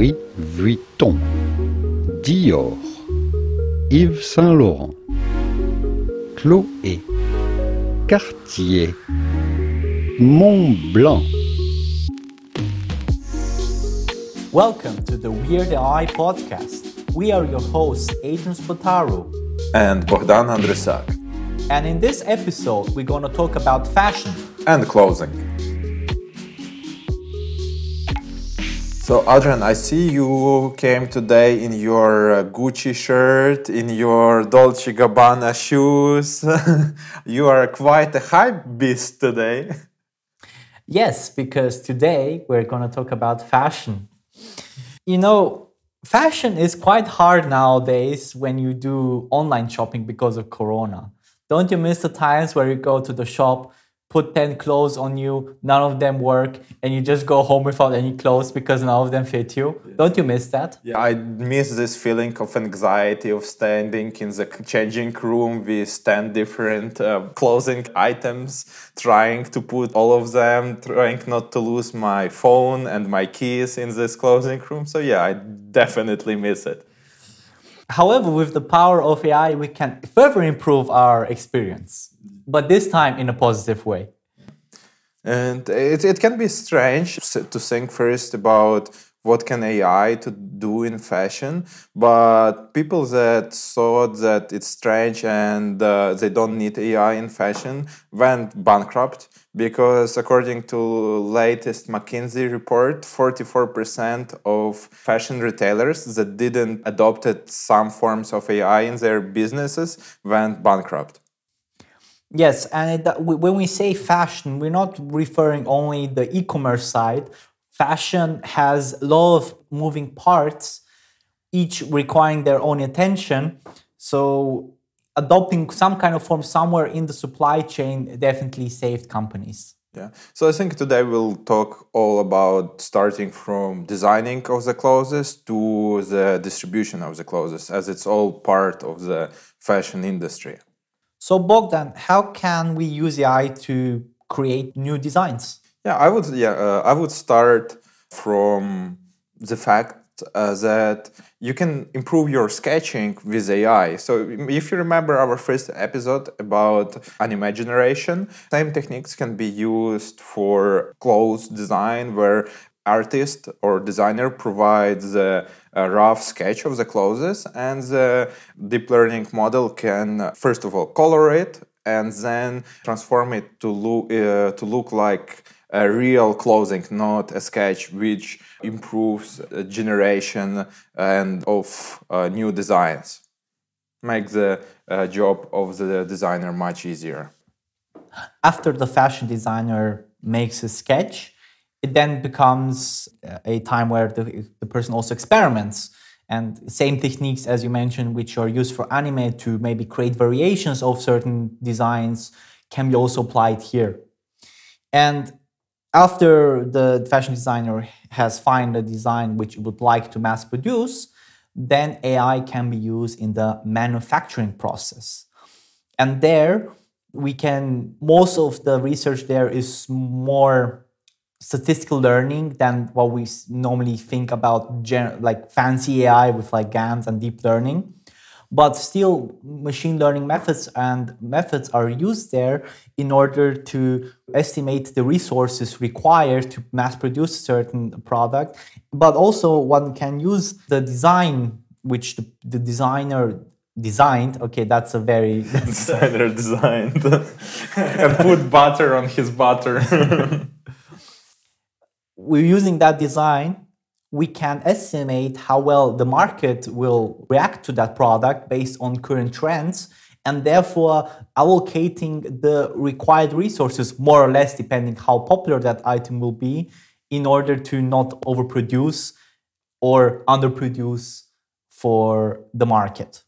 Louis Vuitton, Dior, Yves Saint Laurent, Chloé, Cartier, Mont Blanc. Welcome to the Weird AI podcast. We are your hosts, Adrian Spotaro and Bogdan Andresak. And in this episode, we're going to talk about fashion and clothing. So, Adrian, I see you came today in your uh, Gucci shirt, in your Dolce Gabbana shoes. you are quite a hype beast today. Yes, because today we're going to talk about fashion. You know, fashion is quite hard nowadays when you do online shopping because of Corona. Don't you miss the times where you go to the shop put 10 clothes on you, none of them work, and you just go home without any clothes because none of them fit you. Don't you miss that? Yeah, I miss this feeling of anxiety of standing in the changing room with 10 different uh, clothing items, trying to put all of them, trying not to lose my phone and my keys in this clothing room. So, yeah, I definitely miss it. However, with the power of AI, we can further improve our experience but this time in a positive way. And it, it can be strange to think first about what can AI to do in fashion, but people that thought that it's strange and uh, they don't need AI in fashion went bankrupt because according to latest McKinsey report, 44% of fashion retailers that didn't adopted some forms of AI in their businesses went bankrupt. Yes, and it, uh, when we say fashion, we're not referring only the e-commerce side. Fashion has a lot of moving parts, each requiring their own attention. So adopting some kind of form somewhere in the supply chain definitely saved companies. Yeah. So I think today we'll talk all about starting from designing of the clothes to the distribution of the clothes, as it's all part of the fashion industry. So Bogdan, how can we use AI to create new designs? Yeah, I would. Yeah, uh, I would start from the fact uh, that you can improve your sketching with AI. So if you remember our first episode about anime generation, same techniques can be used for clothes design where artist or designer provides a, a, rough sketch of the clothes and the deep learning model can first of all color it and then transform it to look uh, to look like a real clothing not a sketch which improves generation and of uh, new designs. Make the uh, job of the designer much easier. After the fashion designer makes a sketch it then becomes uh, a time where the, the person also experiments. And same techniques as you mentioned which are used for anime to maybe create variations of certain designs can be also applied here. And after the fashion designer has found a design which would like to mass produce then ai can be used in the manufacturing process. And there we can most of the research there is more statistical learning than what we normally think about gen- like fancy AI with like GANs and deep learning. But still, machine learning methods and methods are used there in order to estimate the resources required to mass produce a certain product. But also, one can use the design which the, the designer designed okay that's a very designer designed and put butter on his butter we're using that design, we can estimate how well the market will react to that product based on current trends and therefore allocating the required resources more or less depending how popular that item will be in order to not overproduce or underproduce for the market.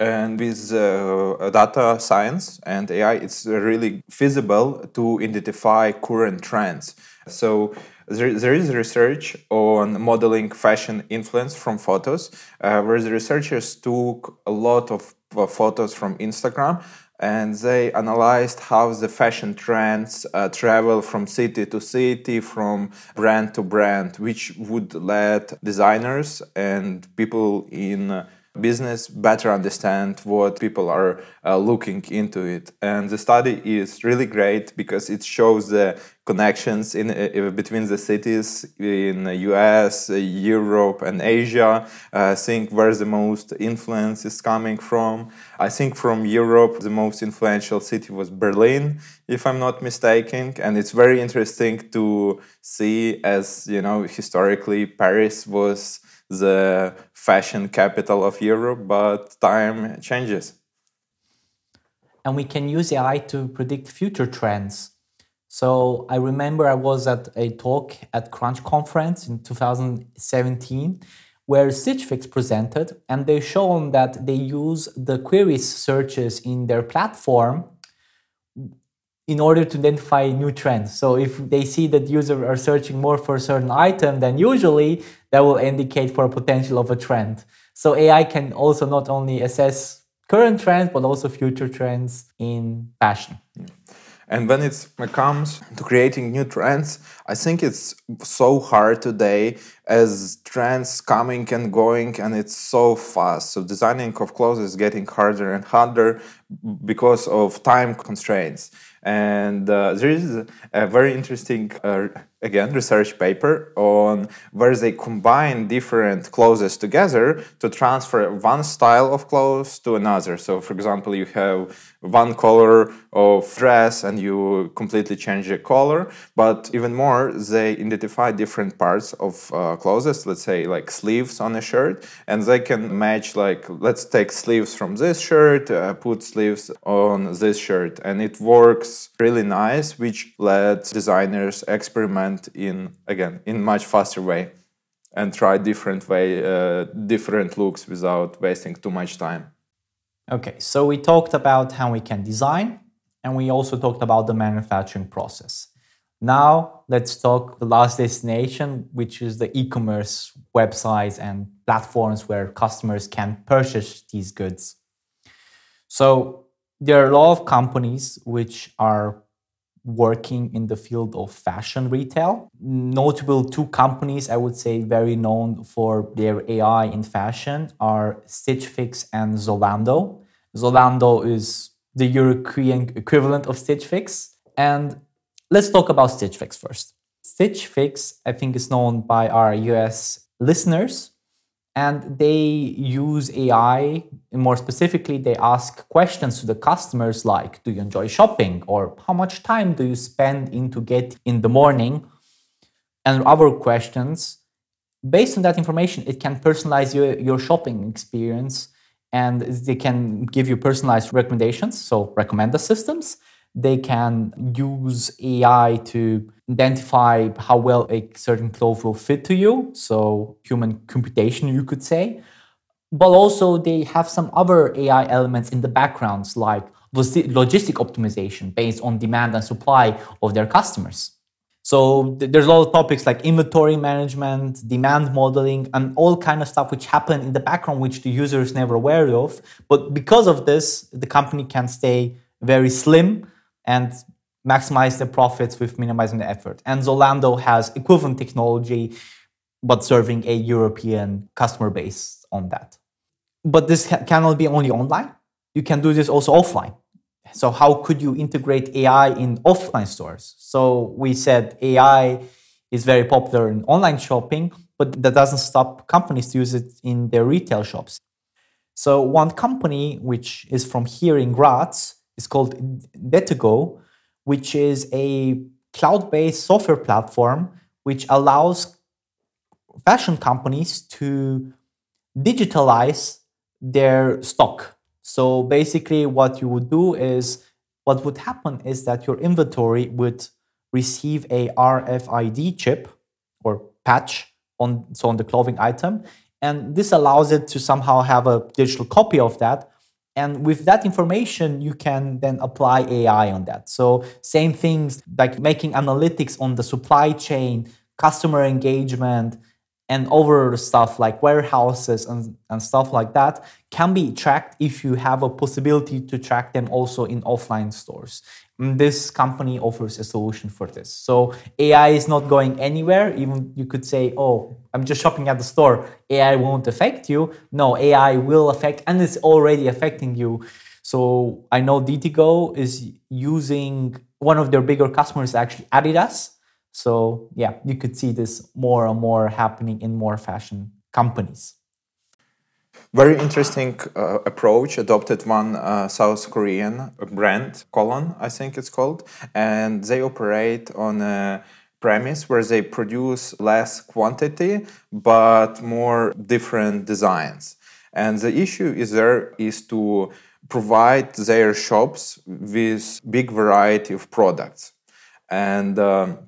And with uh, data science and AI, it's really feasible to identify current trends. So there, there is research on modeling fashion influence from photos, uh, where the researchers took a lot of uh, photos from Instagram and they analyzed how the fashion trends uh, travel from city to city, from brand to brand, which would let designers and people in uh, business better understand what people are uh, looking into it. And the study is really great because it shows the connections in uh, between the cities in the US, uh, Europe, and Asia. Uh, think where the most influence is coming from. I think from Europe, the most influential city was Berlin, if I'm not mistaken. And it's very interesting to see, as you know, historically, Paris was the fashion capital of Europe, but time changes. And we can use AI to predict future trends. So I remember I was at a talk at Crunch conference in 2017 where Stitch Fix presented, and they shown that they use the queries searches in their platform in order to identify new trends. So if they see that users are searching more for a certain item, then usually that will indicate for a potential of a trend. So AI can also not only assess current trends, but also future trends in fashion. And when it comes to creating new trends, I think it's so hard today as trends coming and going and it's so fast. So designing of clothes is getting harder and harder because of time constraints. And uh, there is a very interesting, uh, again, research paper on where they combine different clothes together to transfer one style of clothes to another. So, for example, you have one color of dress and you completely change the color. But even more, they identify different parts of uh, clothes, let's say like sleeves on a shirt, and they can match, like, let's take sleeves from this shirt, uh, put sleeves on this shirt, and it works really nice, which lets designers experiment in, again, in much faster way and try different way, uh, different looks without wasting too much time. Okay, so we talked about how we can design and we also talked about the manufacturing process. Now let's talk the last destination, which is the e-commerce websites and platforms where customers can purchase these goods. So there are a lot of companies which are working in the field of fashion retail. Notable two companies, I would say, very known for their AI in fashion are Stitch Fix and Zalando. Zalando is the European equivalent of Stitch Fix. And let's talk about Stitch Fix first. Stitch Fix, I think, is known by our US listeners and they use AI. More specifically, they ask questions to the customers like, "Do you enjoy shopping?" or "How much time do you spend into get in the morning?" and other questions. Based on that information, it can personalize your, your shopping experience and they can give you personalized recommendations, so recommender systems. They can use AI to identify how well a certain cloth will fit to you. So human computation, you could say. But also they have some other AI elements in the backgrounds like logistic optimization based on demand and supply of their customers. So there's a lot of topics like inventory management, demand modeling, and all kind of stuff which happen in the background which the user is never aware of. But because of this, the company can stay very slim and maximize the profits with minimizing the effort. And Zalando has equivalent technology, but serving a European customer base on that. But this cannot be only online. You can do this also offline. So how could you integrate AI in offline stores? So we said AI is very popular in online shopping, but that doesn't stop companies to use it in their retail shops. So one company which is from here in Graz is called Detego, which is a cloud based software platform which allows fashion companies to digitalize their stock. So basically, what you would do is what would happen is that your inventory would receive a RFID chip or patch on so on the clothing item, and this allows it to somehow have a digital copy of that and with that information, you can then apply AI on that. So, same things like making analytics on the supply chain, customer engagement, and other stuff like warehouses and, and stuff like that can be tracked if you have a possibility to track them also in offline stores. This company offers a solution for this. So AI is not going anywhere. Even you could say, oh, I'm just shopping at the store. AI won't affect you. No, AI will affect, and it's already affecting you. So I know Detego is using one of their bigger customers, actually Adidas so yeah, you could see this more and more happening in more fashion companies. Very interesting uh, approach. Adopted one uh, South Korean brand, Kolon, I think it's called, and they operate on a premise where they produce less quantity but more different designs. And the issue is there is to provide their shops with big variety of products. And um,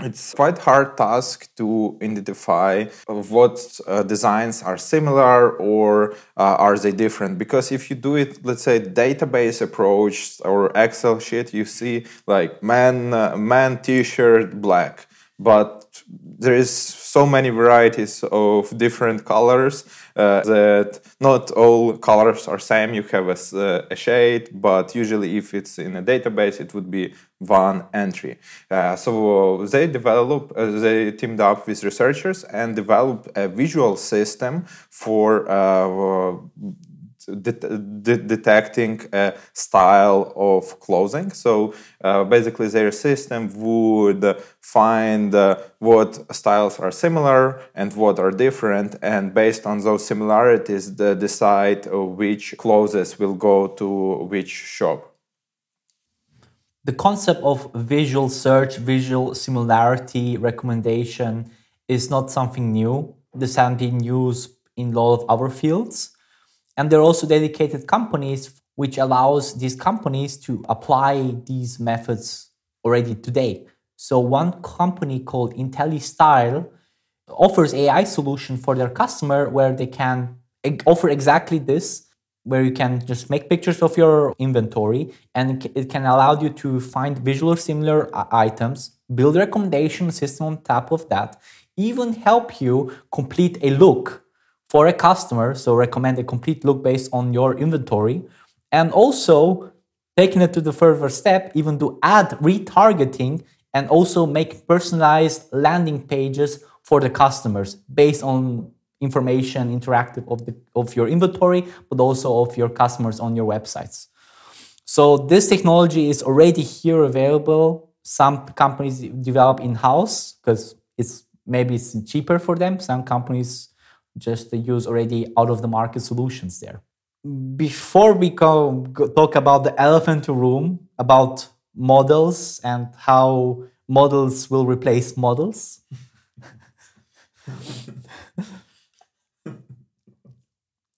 it's quite hard task to identify what uh, designs are similar or uh, are they different. Because if you do it let's say database approach or excel sheet you see like man uh, man t-shirt black but there is so many varieties of different colors uh, that not all colors are same. You have a, a, shade but usually if it's in a database it would be one entry. Uh, so they develop uh, they teamed up with researchers and developed a visual system for uh, de- detecting a style of clothing. So uh, basically, their system would find uh, what styles are similar and what are different, and based on those similarities, the, decide which clothes will go to which shop. The concept of visual search, visual similarity recommendation is not something new. This has been used in a lot of other fields. And there are also dedicated companies which allows these companies to apply these methods already today. So one company called Intelistyle offers AI solution for their customer where they can offer exactly this where you can just make pictures of your inventory and it can allow you to find visual similar uh, items build a recommendation system on top of that even help you complete a look for a customer. So recommend a complete look based on your inventory. And also taking it to the further step, even do ad retargeting and also make personalized landing pages for the customers based on information interactive of, the, of your inventory, but also of your customers on your websites. So this technology is already here available. Some companies develop in-house because it's maybe it's cheaper for them. Some companies just to use already out of the market solutions there. Before we go, go talk about the elephant room, about models and how models will replace models.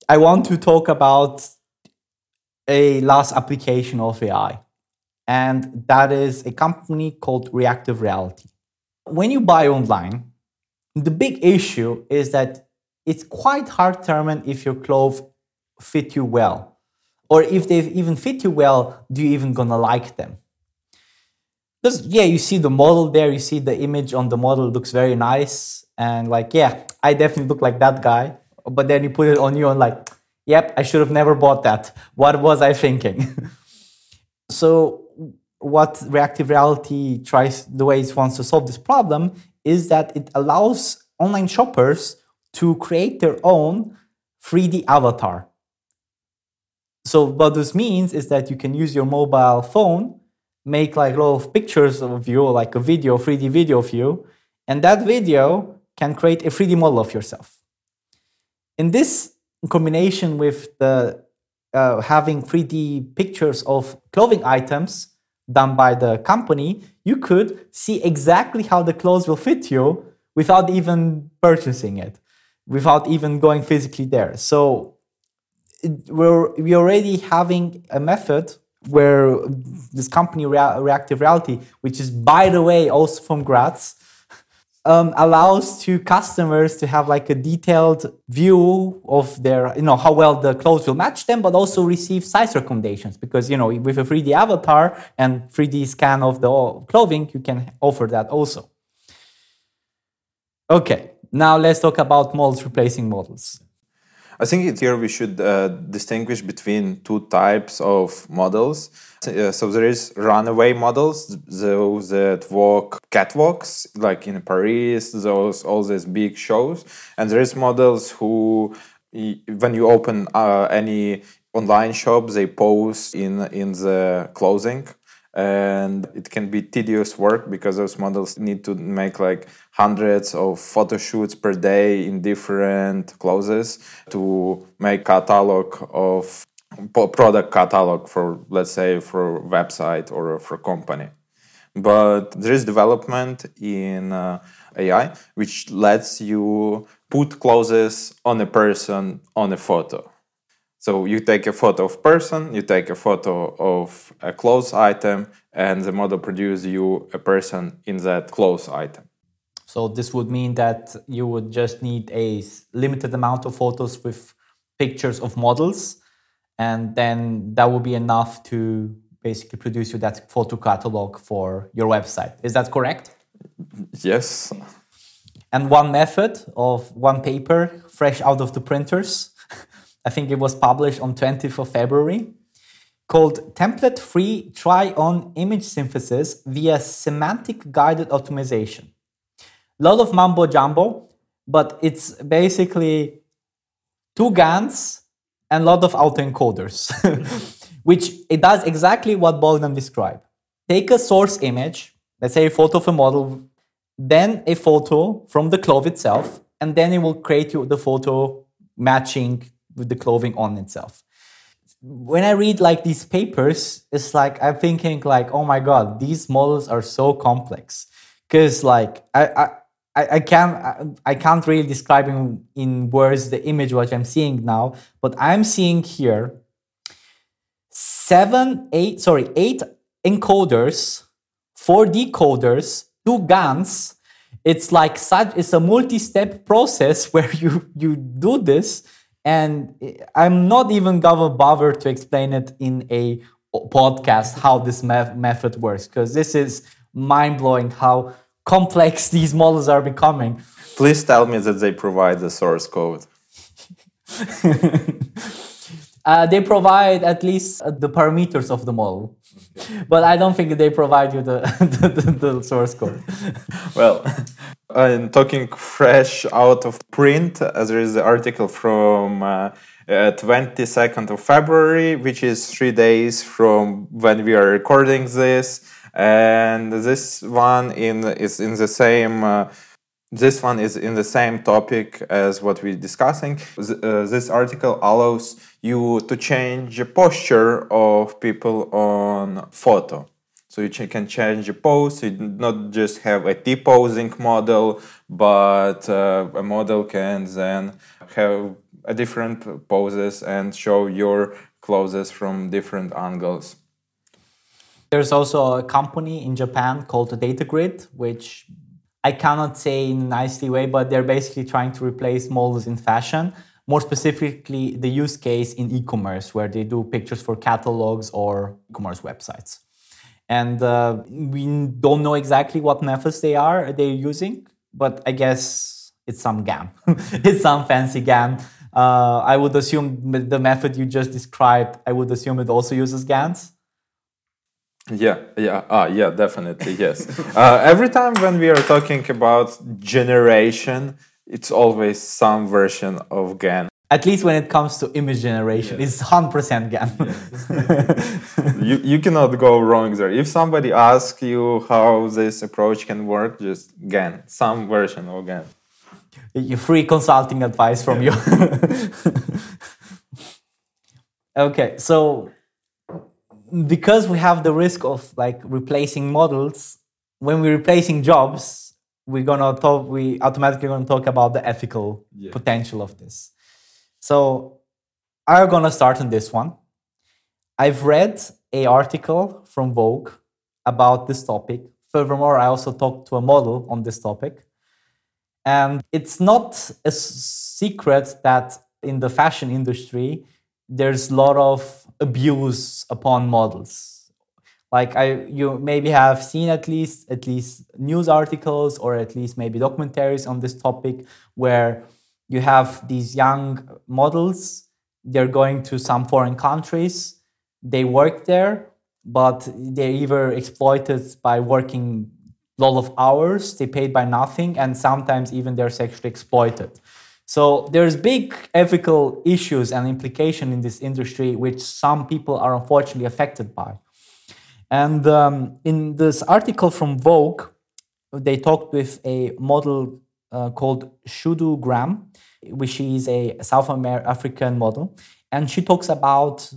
I want to talk about a last application of AI, and that is a company called Reactive Reality. When you buy online, the big issue is that it's quite hard to determine if your clothes fit you well. Or if they even fit you well, do you even gonna like them? Because yeah, you see the model there, you see the image on the model looks very nice, and like, yeah, I definitely look like that guy. But then you put it on you and like, yep, I should have never bought that. What was I thinking? so what reactive reality tries the way it wants to solve this problem is that it allows online shoppers to create their own 3D avatar. So what this means is that you can use your mobile phone, make like a lot of pictures of you, like a video, 3D video of you, and that video can create a 3D model of yourself. In this combination with the uh, having 3D pictures of clothing items done by the company, you could see exactly how the clothes will fit you without even purchasing it without even going physically there. So we're we already having a method where this company Rea- Reactive Reality, which is by the way also from Graz, um, allows to customers to have like a detailed view of their, you know, how well the clothes will match them, but also receive size recommendations because you know with a 3D avatar and 3D scan of the clothing, you can offer that also. Okay, now let's talk about models replacing models. I think here we should uh, distinguish between two types of models. Uh, so there is runaway models, those that walk catwalks, like in Paris, those all these big shows, and there is models who, when you open uh, any online shop, they pose in in the clothing and it can be tedious work because those models need to make like hundreds of photo shoots per day in different clothes to make catalog of product catalog for let's say for website or for company. But there is development in uh, ai which lets you put clothes on a person on a photo so you take a photo of person, you take a photo of a clothes item, and the model produces you a person in that clothes item. So this would mean that you would just need a limited amount of photos with pictures of models, and then that would be enough to basically produce you that photo catalog for your website. Is that correct? Yes. And one method of one paper fresh out of the printers I think it was published on 20th of February, called Template Free Try On Image Synthesis via Semantic Guided Optimization. A lot of mumbo jumbo, but it's basically two GANs and a lot of autoencoders, which it does exactly what Bogdan described. Take a source image, let's say a photo of a model, then a photo from the cloth itself, and then it will create you the photo matching with the clothing on itself. When I read like these papers, it's like I'm thinking like, oh my god, these models are so complex. Because like I, I I, can't I can't really describe in, in words the image what I'm seeing now, but I'm seeing here seven, eight, sorry, eight encoders, four decoders, two GANs. It's like such it's a multi-step process where you you do this and I'm not even gonna bother to explain it in a podcast how this me- method works because this is mind blowing how complex these models are becoming. Please tell me that they provide the source code. uh, they provide at least uh, the parameters of the model. Okay. But I don't think they provide you the, the, the, the source code. well, I'm talking fresh out of print. Uh, there is an article from uh, uh, 22nd of February, which is three days from when we are recording this. And this one in is in the same. This one is in the same topic as what we're discussing. Uh, this article allows you to change the posture of people on photo. So you can change the pose. You not just have a T-posing model, but uh, a model can then have a different poses and show your clothes from different angles. There's also a company in Japan called Datagrid, which I cannot say in a nicely way, but they're basically trying to replace models in fashion. More specifically, the use case in e-commerce, where they do pictures for catalogs or e-commerce websites. And uh, we don't know exactly what methods they are they're using but i guess it's some GAN it's some fancy GAN uh, i would assume the method you just described i would assume it also uses gans yeah yeah ah yeah definitely yes uh, every time when we are talking about generation it's always some version of GAN at least when it comes to image generation, yes. it's 100% GAN. You, you cannot go wrong there. If somebody asks you how this approach can work, just GAN, some version of GAN. You free consulting advice from you. okay, so because we have the risk of like replacing models, when we're replacing jobs, we're gonna talk. We automatically gonna talk about the ethical yeah. potential of this. So I'm gonna start on this one. I've read a article from Vogue about this topic. Furthermore, I also talked to a model on this topic. And it's not a secret that in the fashion industry, there's a lot of abuse upon models. like I, you maybe have seen at least at least news articles or at least maybe documentaries on this topic where you have these young models. They're going to some foreign countries. They work there, but they're either exploited by working a lot of hours. They paid by nothing, and sometimes even they're sexually exploited. So there's big ethical issues and implication in this industry, which some people are unfortunately affected by. And um, in this article from Vogue, they talked with a model uh, called Shudu Gram, which is a South African model. And she talks about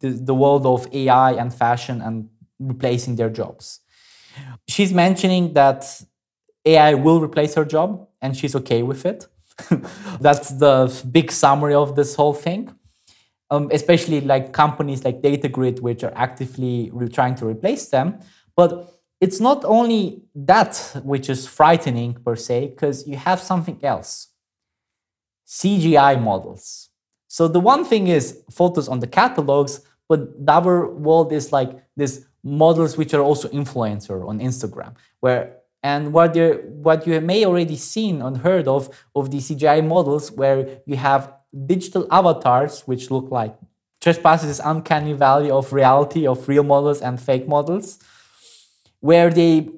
the, the world of AI and fashion and replacing their jobs. She's mentioning that AI will replace her job and she's okay with it. That's the big summary of this whole thing um, especially like companies like DataGrid, which are actively re- trying to replace them. But it's not only that which is frightening per se, because you have something else CGI models. So the one thing is photos on the catalogs, but other world is like this models which are also influencer on Instagram, where and what what you may already seen and heard of of the CGI models, where you have digital avatars, which look like trespasses this uncanny valley of reality of real models and fake models, where they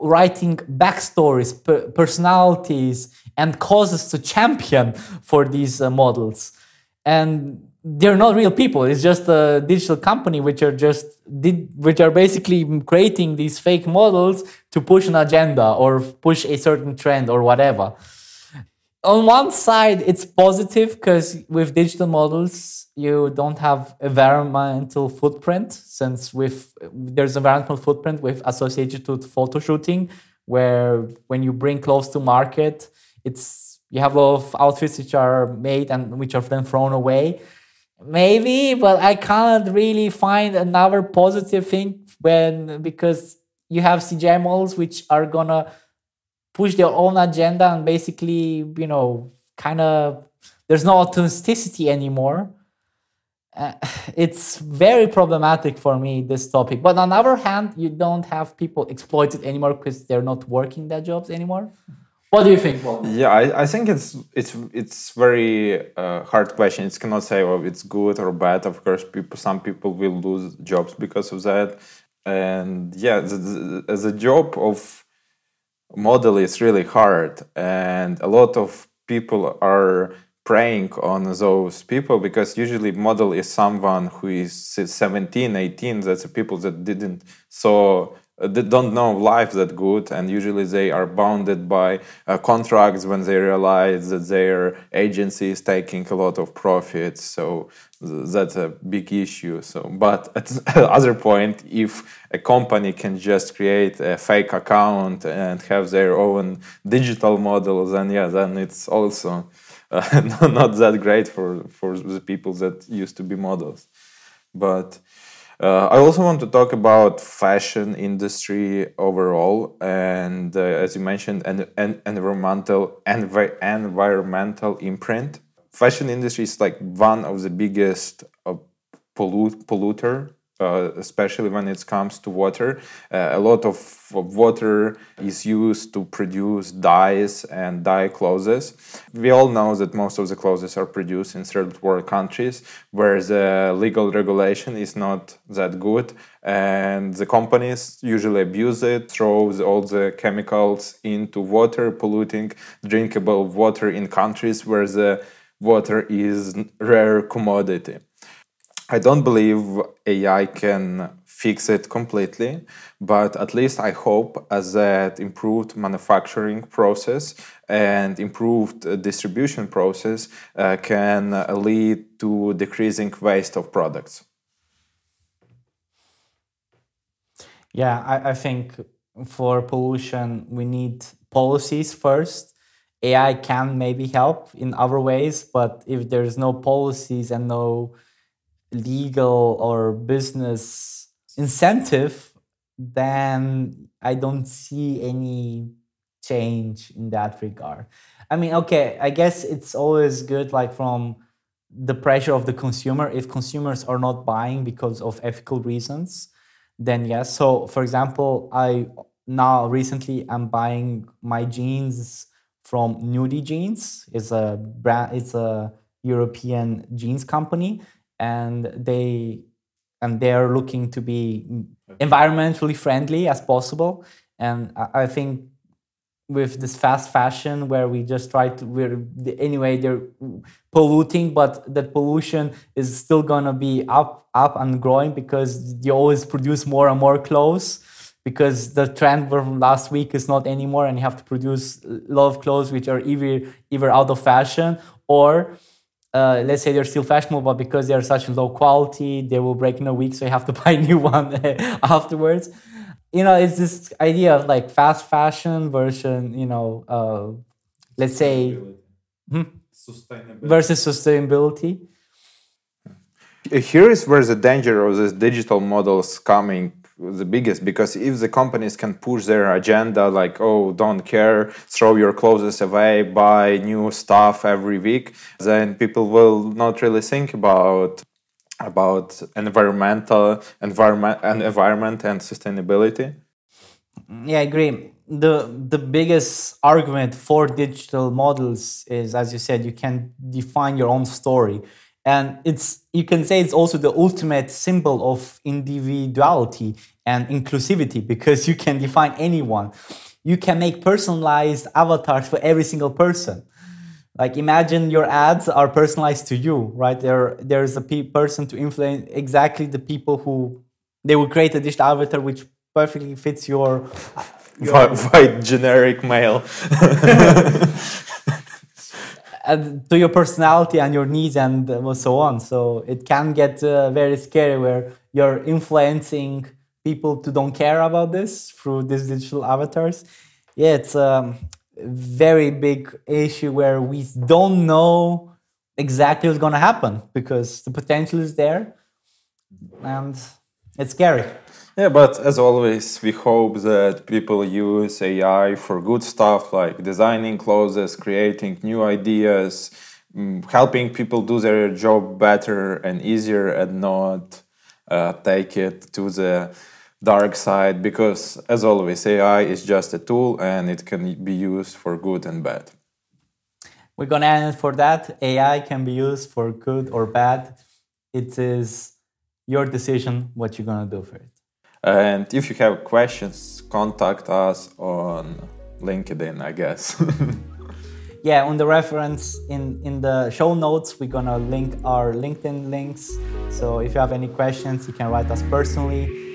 writing backstories, per personalities, and causes to champion for these uh, models. And they're not real people. It's just a digital company which are just did which are basically creating these fake models to push an agenda or push a certain trend or whatever on one side it's positive because with digital models you don't have environmental footprint since with there's environmental footprint with associated to photo shooting where when you bring clothes to market it's you have a lot of outfits which are made and which are then thrown away maybe but i can't really find another positive thing when because you have cgi models which are gonna push their own agenda and basically, you know, kind of there's no authenticity anymore. Uh, it's very problematic for me this topic. But on the other hand, you don't have people exploited anymore because they're not working their jobs anymore. What do you think? Yeah, I, I think it's it's it's very uh, hard question. It's cannot say oh it's good or bad. Of course, people some people will lose jobs because of that. And yeah, the, the, the job of model is really hard and a lot of people are preying on those people because usually model is someone who is 17 18 that's the people that didn't so they don't know life that good and usually they are bounded by uh, contracts when they realize that their agency is taking a lot of profits so that's a big issue so but at other point if a company can just create a fake account and have their own digital model then yeah then it's also uh, not that great for for the people that used to be models but uh, I also want to talk about fashion industry overall, and uh, as you mentioned, an, an environmental envi- environmental imprint. Fashion industry is like one of the biggest uh, pollute, polluter uh, especially when it comes to water. Uh, a lot of, water is used to produce dyes and dye clothes. We all know that most of the clothes are produced in third world countries where the legal regulation is not that good and the companies usually abuse it, throws all the chemicals into water, polluting drinkable water in countries where the water is rare commodity. I don't believe AI can fix it completely, but at least I hope as that improved manufacturing process and improved uh, distribution process uh, can lead to decreasing waste of products. Yeah, I, I think for pollution, we need policies first. AI can maybe help in other ways, but if there's no policies and no legal or business incentive, then I don't see any change in that regard. I mean, okay, I guess it's always good, like from the pressure of the consumer. If consumers are not buying because of ethical reasons, then yes. So, for example, I now recently I'm buying my jeans from Nudie Jeans. It's a brand. It's a European jeans company, and they and they're looking to be environmentally friendly as possible. And I, I think with this fast fashion where we just try to we're anyway they're polluting but that pollution is still going to be up up and growing because you always produce more and more clothes because the trend from last week is not anymore and you have to produce a lot of clothes which are either either out of fashion or uh, let's say they're still fashionable, but because they're such low quality, they will break in a week, so you have to buy a new one afterwards you know, it's this idea of like fast fashion version, you know, uh, let's say hmm? sustainability. versus sustainability. Here is where the danger of these digital models coming the biggest because if the companies can push their agenda like oh don't care throw your clothes away buy new stuff every week then people will not really think about about environmental environment and environment and sustainability. Yeah i agree. The the biggest argument for digital models is as you said you can define your own story. And it's you can say it's also the ultimate symbol of individuality and inclusivity because you can define anyone. You can make personalized avatars for every single person. Like imagine your ads are personalized to you right? There there's a pe- person to influence exactly the people who they will create a digital avatar which perfectly fits your, your white generic male? And to your personality and your needs and so on. So it can get uh, very scary where you're influencing people to don't care about this through these digital avatars yeah it's a very big issue where we don't know exactly what's going to happen because the potential is there and it's scary. Yeah, but as always, we hope that people use AI for good stuff like designing clothes, creating new ideas, mm, helping people do their job better and easier and not uh, take it to the dark side because as always ai is just a tool and it can be used for good and bad. We're going to end for that. Ai can be used for good or bad. It is your decision what you're going to do for it. And if you have questions contact us on linkedin i guess yeah on the reference in in the show notes we're gonna link our linkedin links. So if you have any questions you can write us personally